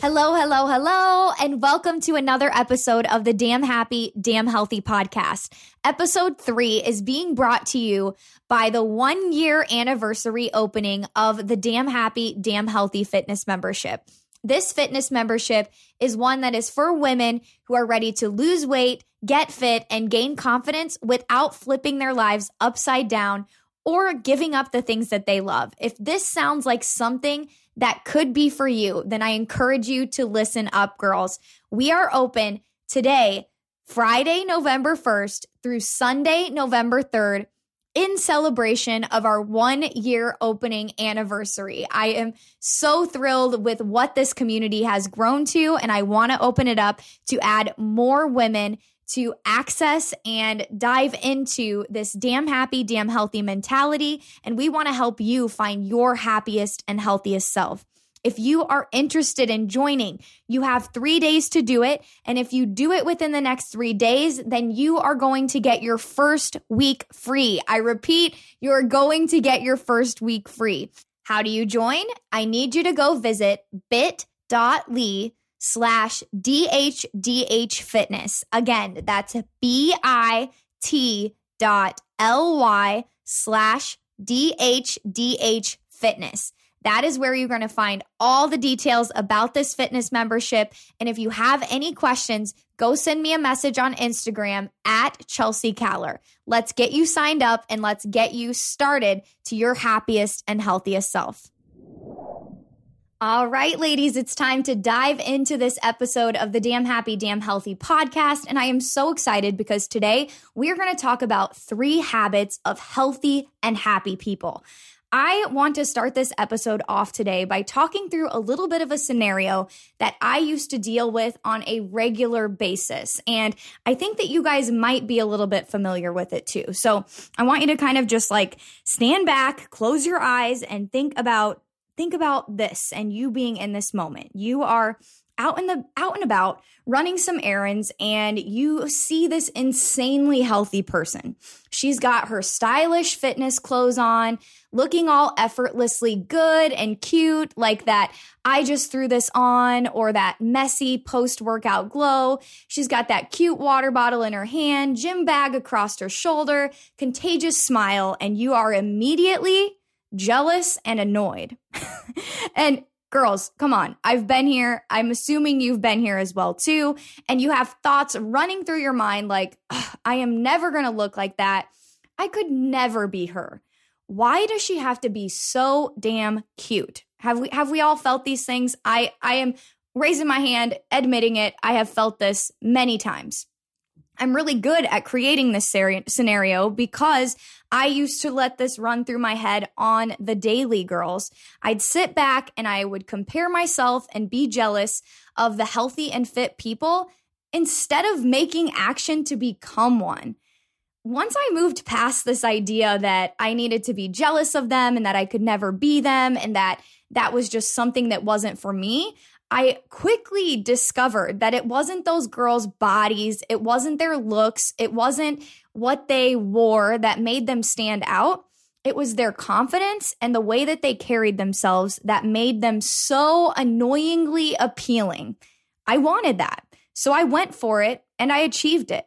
Hello, hello, hello, and welcome to another episode of the Damn Happy, Damn Healthy podcast. Episode three is being brought to you by the one year anniversary opening of the Damn Happy, Damn Healthy fitness membership. This fitness membership is one that is for women who are ready to lose weight, get fit, and gain confidence without flipping their lives upside down or giving up the things that they love. If this sounds like something that could be for you, then I encourage you to listen up, girls. We are open today, Friday, November 1st through Sunday, November 3rd in celebration of our one year opening anniversary. I am so thrilled with what this community has grown to, and I want to open it up to add more women to access and dive into this damn happy, damn healthy mentality. And we want to help you find your happiest and healthiest self. If you are interested in joining, you have three days to do it. And if you do it within the next three days, then you are going to get your first week free. I repeat, you're going to get your first week free. How do you join? I need you to go visit bit.ly slash DHDH fitness. Again, that's B-I-T dot L-Y slash DHDH fitness. That is where you're going to find all the details about this fitness membership. And if you have any questions, go send me a message on Instagram at Chelsea Caller. Let's get you signed up and let's get you started to your happiest and healthiest self. All right, ladies, it's time to dive into this episode of the Damn Happy, Damn Healthy podcast. And I am so excited because today we are going to talk about three habits of healthy and happy people. I want to start this episode off today by talking through a little bit of a scenario that I used to deal with on a regular basis. And I think that you guys might be a little bit familiar with it too. So I want you to kind of just like stand back, close your eyes, and think about think about this and you being in this moment. You are out in the out and about running some errands and you see this insanely healthy person. She's got her stylish fitness clothes on, looking all effortlessly good and cute like that I just threw this on or that messy post-workout glow. She's got that cute water bottle in her hand, gym bag across her shoulder, contagious smile and you are immediately jealous and annoyed. and girls, come on. I've been here. I'm assuming you've been here as well too. And you have thoughts running through your mind like, I am never going to look like that. I could never be her. Why does she have to be so damn cute? Have we have we all felt these things? I I am raising my hand, admitting it. I have felt this many times. I'm really good at creating this scenario because I used to let this run through my head on the daily, girls. I'd sit back and I would compare myself and be jealous of the healthy and fit people instead of making action to become one. Once I moved past this idea that I needed to be jealous of them and that I could never be them and that that was just something that wasn't for me, I quickly discovered that it wasn't those girls' bodies, it wasn't their looks, it wasn't what they wore that made them stand out. It was their confidence and the way that they carried themselves that made them so annoyingly appealing. I wanted that. So I went for it and I achieved it.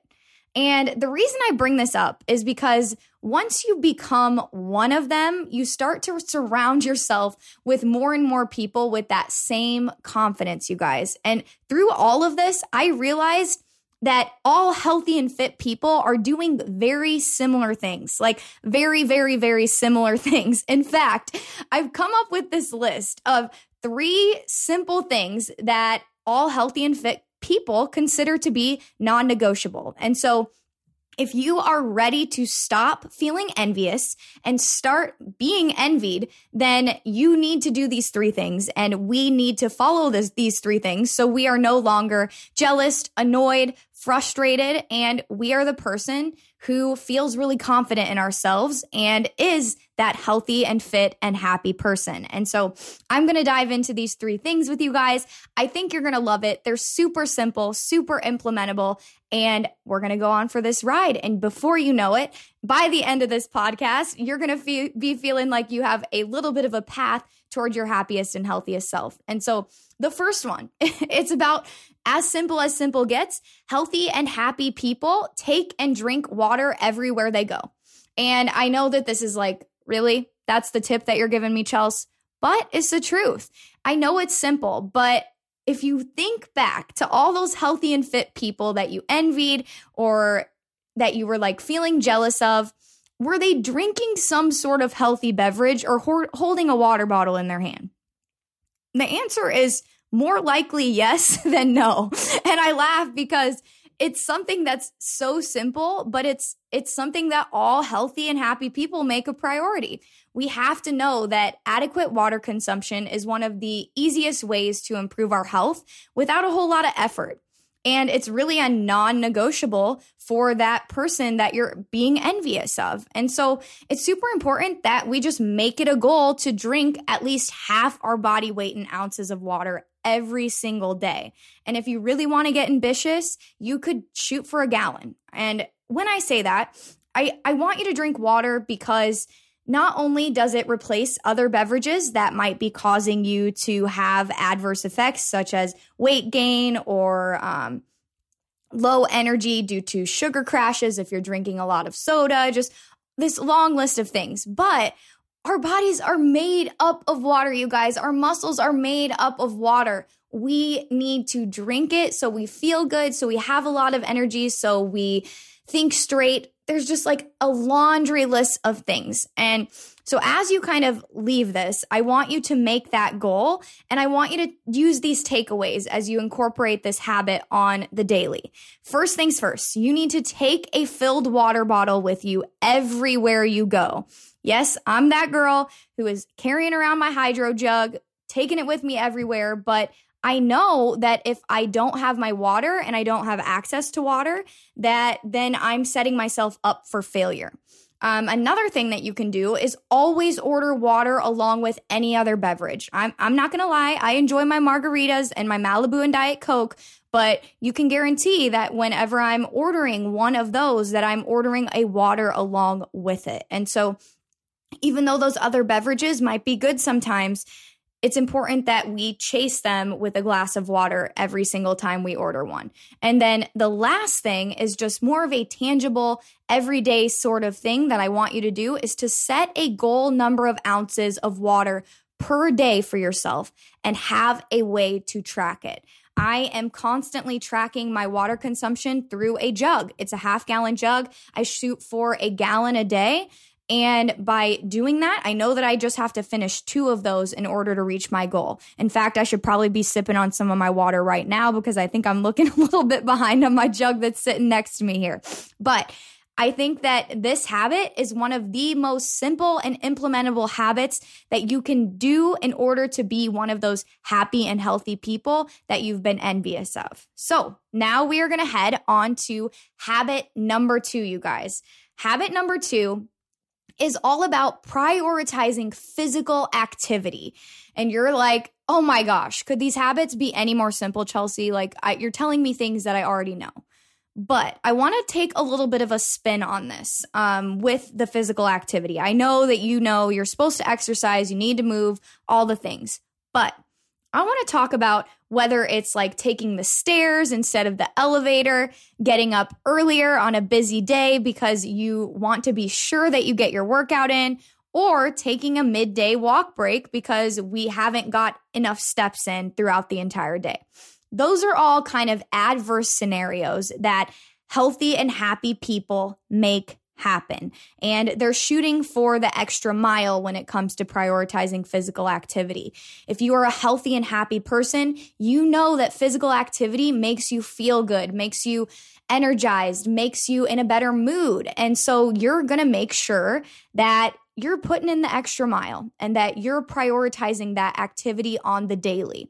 And the reason I bring this up is because once you become one of them, you start to surround yourself with more and more people with that same confidence, you guys. And through all of this, I realized that all healthy and fit people are doing very similar things, like very, very, very similar things. In fact, I've come up with this list of three simple things that all healthy and fit people consider to be non negotiable. And so, if you are ready to stop feeling envious and start being envied, then you need to do these three things. And we need to follow this, these three things. So we are no longer jealous, annoyed, frustrated, and we are the person who feels really confident in ourselves and is that healthy and fit and happy person. And so I'm going to dive into these three things with you guys. I think you're going to love it. They're super simple, super implementable, and we're going to go on for this ride. And before you know it, by the end of this podcast, you're going to fe- be feeling like you have a little bit of a path toward your happiest and healthiest self. And so the first one, it's about as simple as simple gets, healthy and happy people take and drink water everywhere they go. And I know that this is like, really? That's the tip that you're giving me, Chels? But it's the truth. I know it's simple, but if you think back to all those healthy and fit people that you envied or that you were like feeling jealous of, were they drinking some sort of healthy beverage or ho- holding a water bottle in their hand? The answer is more likely yes than no. And I laugh because it's something that's so simple, but it's it's something that all healthy and happy people make a priority. We have to know that adequate water consumption is one of the easiest ways to improve our health without a whole lot of effort. And it's really a non negotiable for that person that you're being envious of. And so it's super important that we just make it a goal to drink at least half our body weight in ounces of water every single day. And if you really want to get ambitious, you could shoot for a gallon. And when I say that, I, I want you to drink water because not only does it replace other beverages that might be causing you to have adverse effects, such as weight gain or um, low energy due to sugar crashes if you're drinking a lot of soda, just this long list of things. But our bodies are made up of water, you guys. Our muscles are made up of water. We need to drink it so we feel good, so we have a lot of energy, so we think straight. There's just like a laundry list of things. And so, as you kind of leave this, I want you to make that goal and I want you to use these takeaways as you incorporate this habit on the daily. First things first, you need to take a filled water bottle with you everywhere you go. Yes, I'm that girl who is carrying around my hydro jug, taking it with me everywhere, but I know that if I don't have my water and I don't have access to water, that then I'm setting myself up for failure. Um, another thing that you can do is always order water along with any other beverage. I'm, I'm not gonna lie, I enjoy my margaritas and my Malibu and Diet Coke, but you can guarantee that whenever I'm ordering one of those, that I'm ordering a water along with it. And so even though those other beverages might be good sometimes, it's important that we chase them with a glass of water every single time we order one. And then the last thing is just more of a tangible, everyday sort of thing that I want you to do is to set a goal number of ounces of water per day for yourself and have a way to track it. I am constantly tracking my water consumption through a jug. It's a half gallon jug. I shoot for a gallon a day. And by doing that, I know that I just have to finish two of those in order to reach my goal. In fact, I should probably be sipping on some of my water right now because I think I'm looking a little bit behind on my jug that's sitting next to me here. But I think that this habit is one of the most simple and implementable habits that you can do in order to be one of those happy and healthy people that you've been envious of. So now we are going to head on to habit number two, you guys. Habit number two is all about prioritizing physical activity. And you're like, oh my gosh, could these habits be any more simple, Chelsea? Like, I, you're telling me things that I already know. But I want to take a little bit of a spin on this um, with the physical activity. I know that you know you're supposed to exercise, you need to move, all the things. But I want to talk about whether it's like taking the stairs instead of the elevator, getting up earlier on a busy day because you want to be sure that you get your workout in, or taking a midday walk break because we haven't got enough steps in throughout the entire day. Those are all kind of adverse scenarios that healthy and happy people make happen. And they're shooting for the extra mile when it comes to prioritizing physical activity. If you are a healthy and happy person, you know that physical activity makes you feel good, makes you energized, makes you in a better mood. And so you're going to make sure that you're putting in the extra mile and that you're prioritizing that activity on the daily.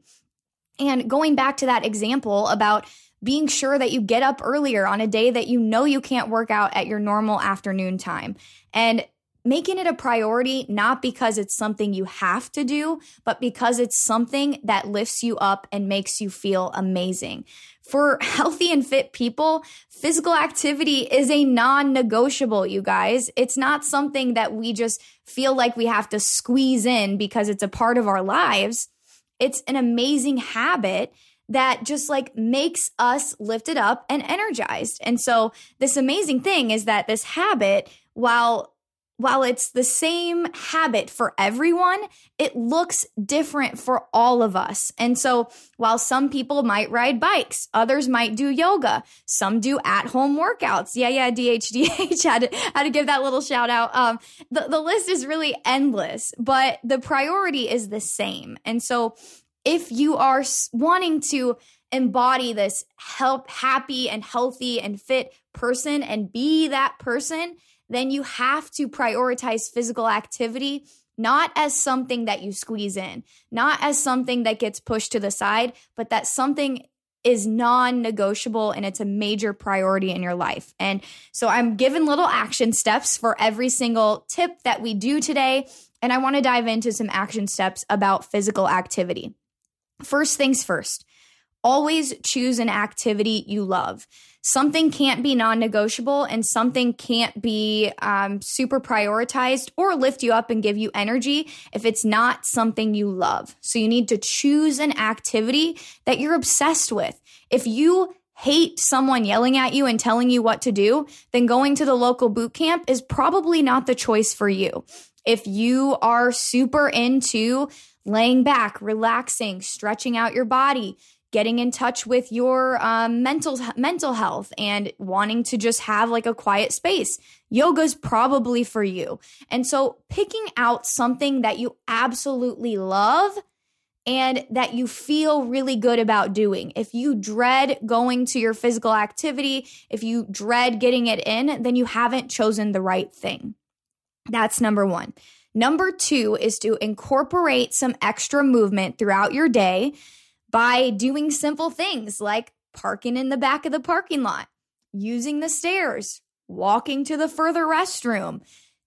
And going back to that example about being sure that you get up earlier on a day that you know you can't work out at your normal afternoon time. And making it a priority, not because it's something you have to do, but because it's something that lifts you up and makes you feel amazing. For healthy and fit people, physical activity is a non negotiable, you guys. It's not something that we just feel like we have to squeeze in because it's a part of our lives. It's an amazing habit that just like makes us lifted up and energized. And so this amazing thing is that this habit, while while it's the same habit for everyone, it looks different for all of us. And so, while some people might ride bikes, others might do yoga, some do at home workouts. Yeah, yeah, DHDH had had to give that little shout out. Um, the, the list is really endless, but the priority is the same. And so, if you are wanting to embody this help happy and healthy and fit person and be that person then you have to prioritize physical activity not as something that you squeeze in, not as something that gets pushed to the side, but that something is non negotiable and it's a major priority in your life. And so I'm given little action steps for every single tip that we do today. And I want to dive into some action steps about physical activity. First things first, always choose an activity you love something can't be non negotiable and something can't be um, super prioritized or lift you up and give you energy if it's not something you love. So you need to choose an activity that you're obsessed with. If you hate someone yelling at you and telling you what to do, then going to the local boot camp is probably not the choice for you. If you are super into laying back, relaxing, stretching out your body, getting in touch with your um, mental mental health and wanting to just have like a quiet space yoga's probably for you and so picking out something that you absolutely love and that you feel really good about doing. If you dread going to your physical activity, if you dread getting it in, then you haven't chosen the right thing. That's number one. Number two is to incorporate some extra movement throughout your day by doing simple things like parking in the back of the parking lot, using the stairs, walking to the further restroom,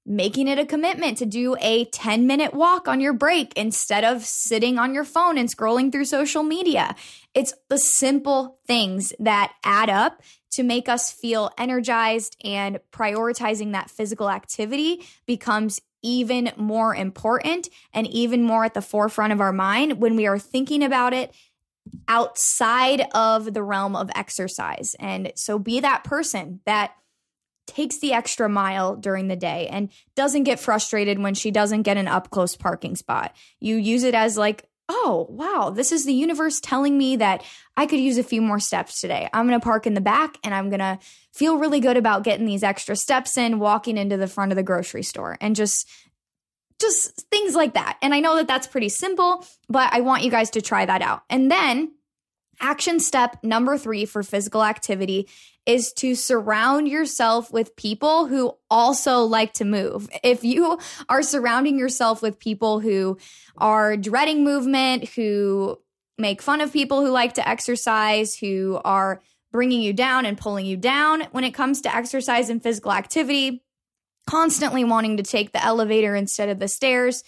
making it a commitment to do a 10 minute walk on your break instead of sitting on your phone and scrolling through social media. It's the simple things that add up to make us feel energized and prioritizing that physical activity becomes even more important and even more at the forefront of our mind when we are thinking about it outside of the realm of exercise. And so be that person that takes the extra mile during the day and doesn't get frustrated when she doesn't get an up close parking spot. You use it as like, oh, wow, this is the universe telling me that I could use a few more steps today. I'm going to park in the back and I'm going to feel really good about getting these extra steps in, walking into the front of the grocery store and just just things like that. And I know that that's pretty simple, but I want you guys to try that out. And then action step number three for physical activity is to surround yourself with people who also like to move. If you are surrounding yourself with people who are dreading movement, who make fun of people who like to exercise, who are bringing you down and pulling you down when it comes to exercise and physical activity, constantly wanting to take the elevator instead of the stairs.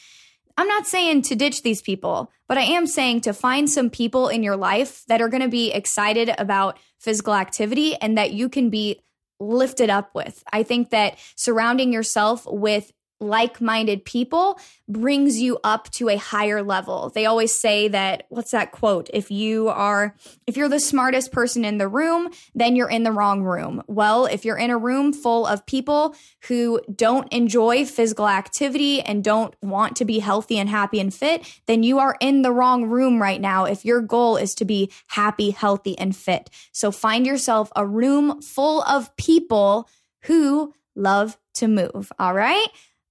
I'm not saying to ditch these people, but I am saying to find some people in your life that are going to be excited about physical activity and that you can be lifted up with. I think that surrounding yourself with like minded people brings you up to a higher level. They always say that, what's that quote? If you are, if you're the smartest person in the room, then you're in the wrong room. Well, if you're in a room full of people who don't enjoy physical activity and don't want to be healthy and happy and fit, then you are in the wrong room right now if your goal is to be happy, healthy, and fit. So find yourself a room full of people who love to move. All right.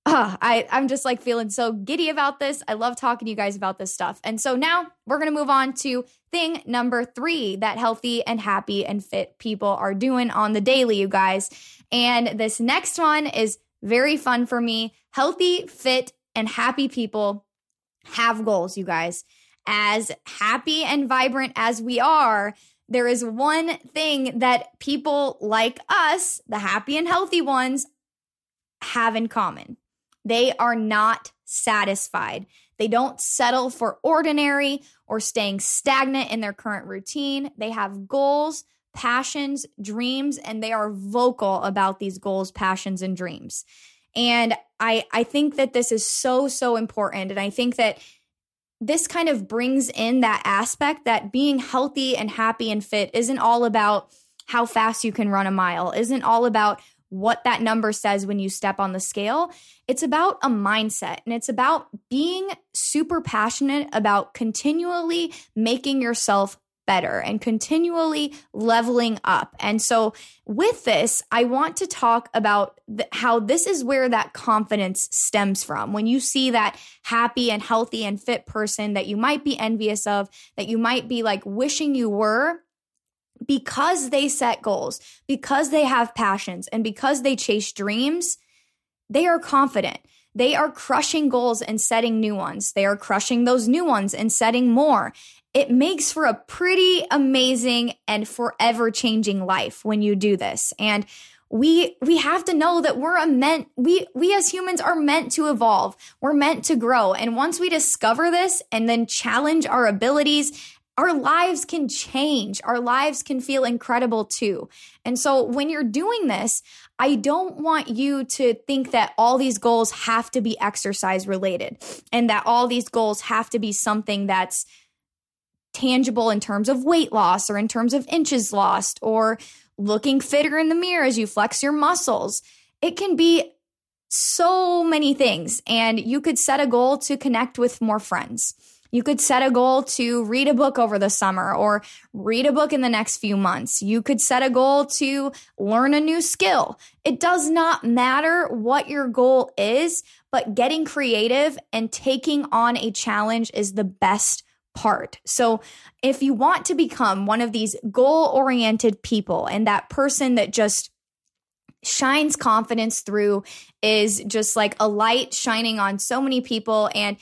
Uh, I, I'm just like feeling so giddy about this. I love talking to you guys about this stuff. And so now we're going to move on to thing number three that healthy and happy and fit people are doing on the daily, you guys. And this next one is very fun for me. Healthy, fit, and happy people have goals, you guys. As happy and vibrant as we are, there is one thing that people like us, the happy and healthy ones, have in common. They are not satisfied. They don't settle for ordinary or staying stagnant in their current routine. They have goals, passions, dreams, and they are vocal about these goals, passions, and dreams. And I, I think that this is so, so important. And I think that this kind of brings in that aspect that being healthy and happy and fit isn't all about how fast you can run a mile, isn't all about what that number says when you step on the scale. It's about a mindset and it's about being super passionate about continually making yourself better and continually leveling up. And so, with this, I want to talk about the, how this is where that confidence stems from. When you see that happy and healthy and fit person that you might be envious of, that you might be like wishing you were. Because they set goals, because they have passions, and because they chase dreams, they are confident. They are crushing goals and setting new ones. They are crushing those new ones and setting more it makes for a pretty amazing and forever changing life when you do this. And we we have to know that we're a meant we we as humans are meant to evolve. We're meant to grow. And once we discover this and then challenge our abilities, our lives can change. Our lives can feel incredible too. And so when you're doing this, I don't want you to think that all these goals have to be exercise related and that all these goals have to be something that's tangible in terms of weight loss or in terms of inches lost or looking fitter in the mirror as you flex your muscles. It can be so many things. And you could set a goal to connect with more friends. You could set a goal to read a book over the summer or read a book in the next few months. You could set a goal to learn a new skill. It does not matter what your goal is, but getting creative and taking on a challenge is the best part. So, if you want to become one of these goal oriented people and that person that just shines confidence through is just like a light shining on so many people and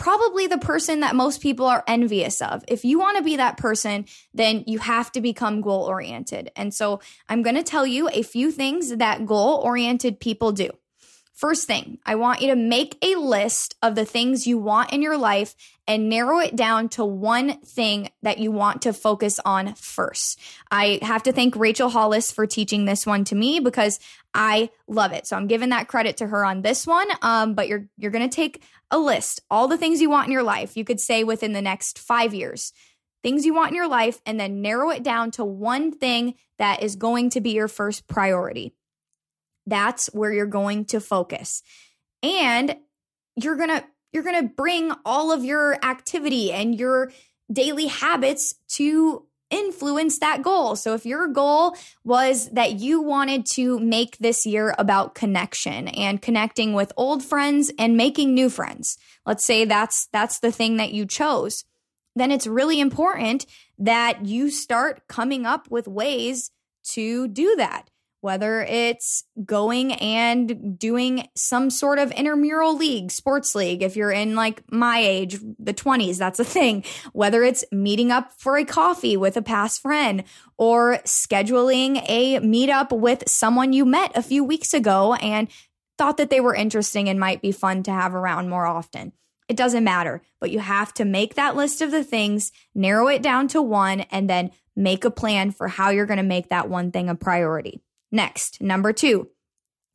probably the person that most people are envious of. If you want to be that person, then you have to become goal oriented. And so I'm going to tell you a few things that goal oriented people do. First thing, I want you to make a list of the things you want in your life and narrow it down to one thing that you want to focus on first. I have to thank Rachel Hollis for teaching this one to me because I love it. So I'm giving that credit to her on this one. Um, but you're you're gonna take a list, all the things you want in your life. You could say within the next five years, things you want in your life, and then narrow it down to one thing that is going to be your first priority. That's where you're going to focus. And you're going to you're going to bring all of your activity and your daily habits to influence that goal. So if your goal was that you wanted to make this year about connection and connecting with old friends and making new friends. Let's say that's that's the thing that you chose. Then it's really important that you start coming up with ways to do that whether it's going and doing some sort of intramural league, sports league, if you're in like my age, the 20s, that's a thing, whether it's meeting up for a coffee with a past friend or scheduling a meetup with someone you met a few weeks ago and thought that they were interesting and might be fun to have around more often. It doesn't matter, but you have to make that list of the things, narrow it down to one, and then make a plan for how you're going to make that one thing a priority. Next, number two,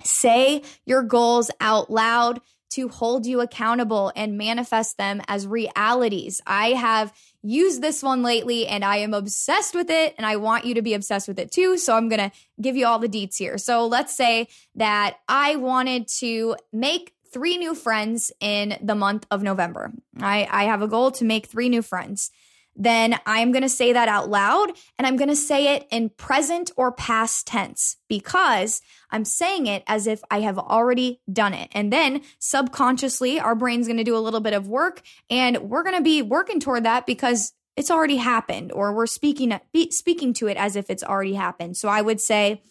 say your goals out loud to hold you accountable and manifest them as realities. I have used this one lately and I am obsessed with it and I want you to be obsessed with it too. So I'm going to give you all the deets here. So let's say that I wanted to make three new friends in the month of November. I, I have a goal to make three new friends. Then I'm going to say that out loud and I'm going to say it in present or past tense because I'm saying it as if I have already done it. And then subconsciously, our brain's going to do a little bit of work and we're going to be working toward that because it's already happened or we're speaking speaking to it as if it's already happened. So I would say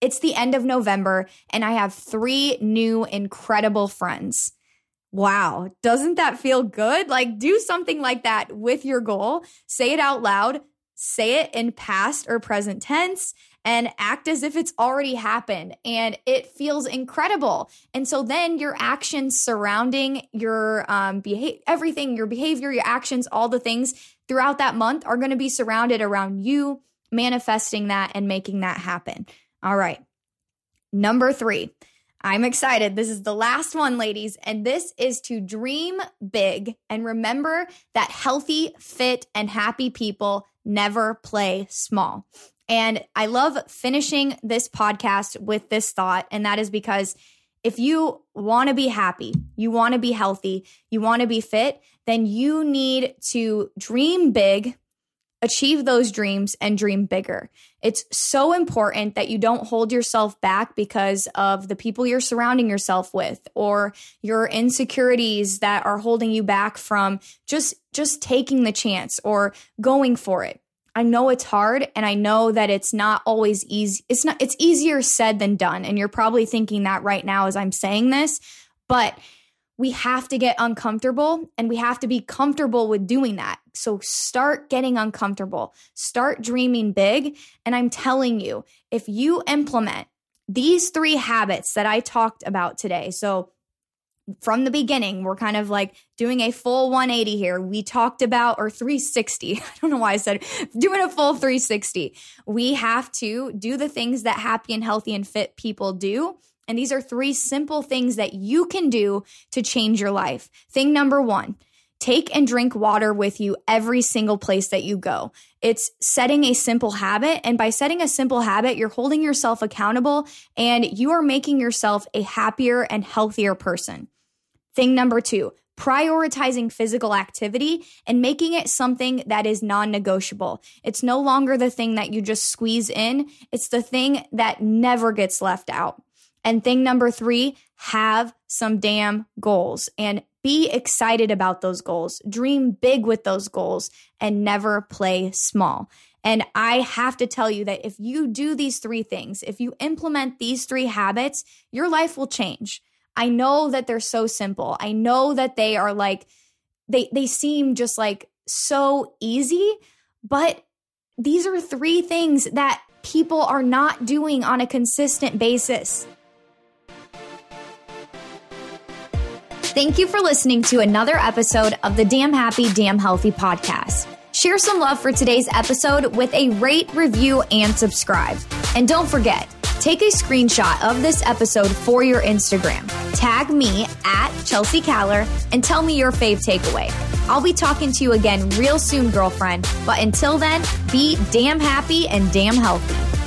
it's the end of November and I have 3 new incredible friends. Wow, doesn't that feel good? Like do something like that with your goal. Say it out loud, say it in past or present tense and act as if it's already happened and it feels incredible. And so then your actions surrounding your um behavior everything your behavior your actions all the things throughout that month are going to be surrounded around you manifesting that and making that happen. All right. Number 3 I'm excited. This is the last one, ladies, and this is to dream big and remember that healthy, fit, and happy people never play small. And I love finishing this podcast with this thought, and that is because if you want to be happy, you want to be healthy, you want to be fit, then you need to dream big, achieve those dreams, and dream bigger. It's so important that you don't hold yourself back because of the people you're surrounding yourself with or your insecurities that are holding you back from just just taking the chance or going for it. I know it's hard and I know that it's not always easy. It's not, it's easier said than done. And you're probably thinking that right now as I'm saying this, but we have to get uncomfortable and we have to be comfortable with doing that. So start getting uncomfortable, start dreaming big. And I'm telling you, if you implement these three habits that I talked about today, so from the beginning, we're kind of like doing a full 180 here. We talked about, or 360. I don't know why I said doing a full 360. We have to do the things that happy and healthy and fit people do. And these are three simple things that you can do to change your life. Thing number one, take and drink water with you every single place that you go. It's setting a simple habit. And by setting a simple habit, you're holding yourself accountable and you are making yourself a happier and healthier person. Thing number two, prioritizing physical activity and making it something that is non negotiable. It's no longer the thing that you just squeeze in, it's the thing that never gets left out. And thing number three, have some damn goals and be excited about those goals. Dream big with those goals and never play small. And I have to tell you that if you do these three things, if you implement these three habits, your life will change. I know that they're so simple. I know that they are like they they seem just like so easy, but these are three things that people are not doing on a consistent basis. Thank you for listening to another episode of the Damn Happy, Damn Healthy podcast. Share some love for today's episode with a rate, review, and subscribe. And don't forget, Take a screenshot of this episode for your Instagram. Tag me at Chelsea Caller and tell me your fave takeaway. I'll be talking to you again real soon, girlfriend. But until then, be damn happy and damn healthy.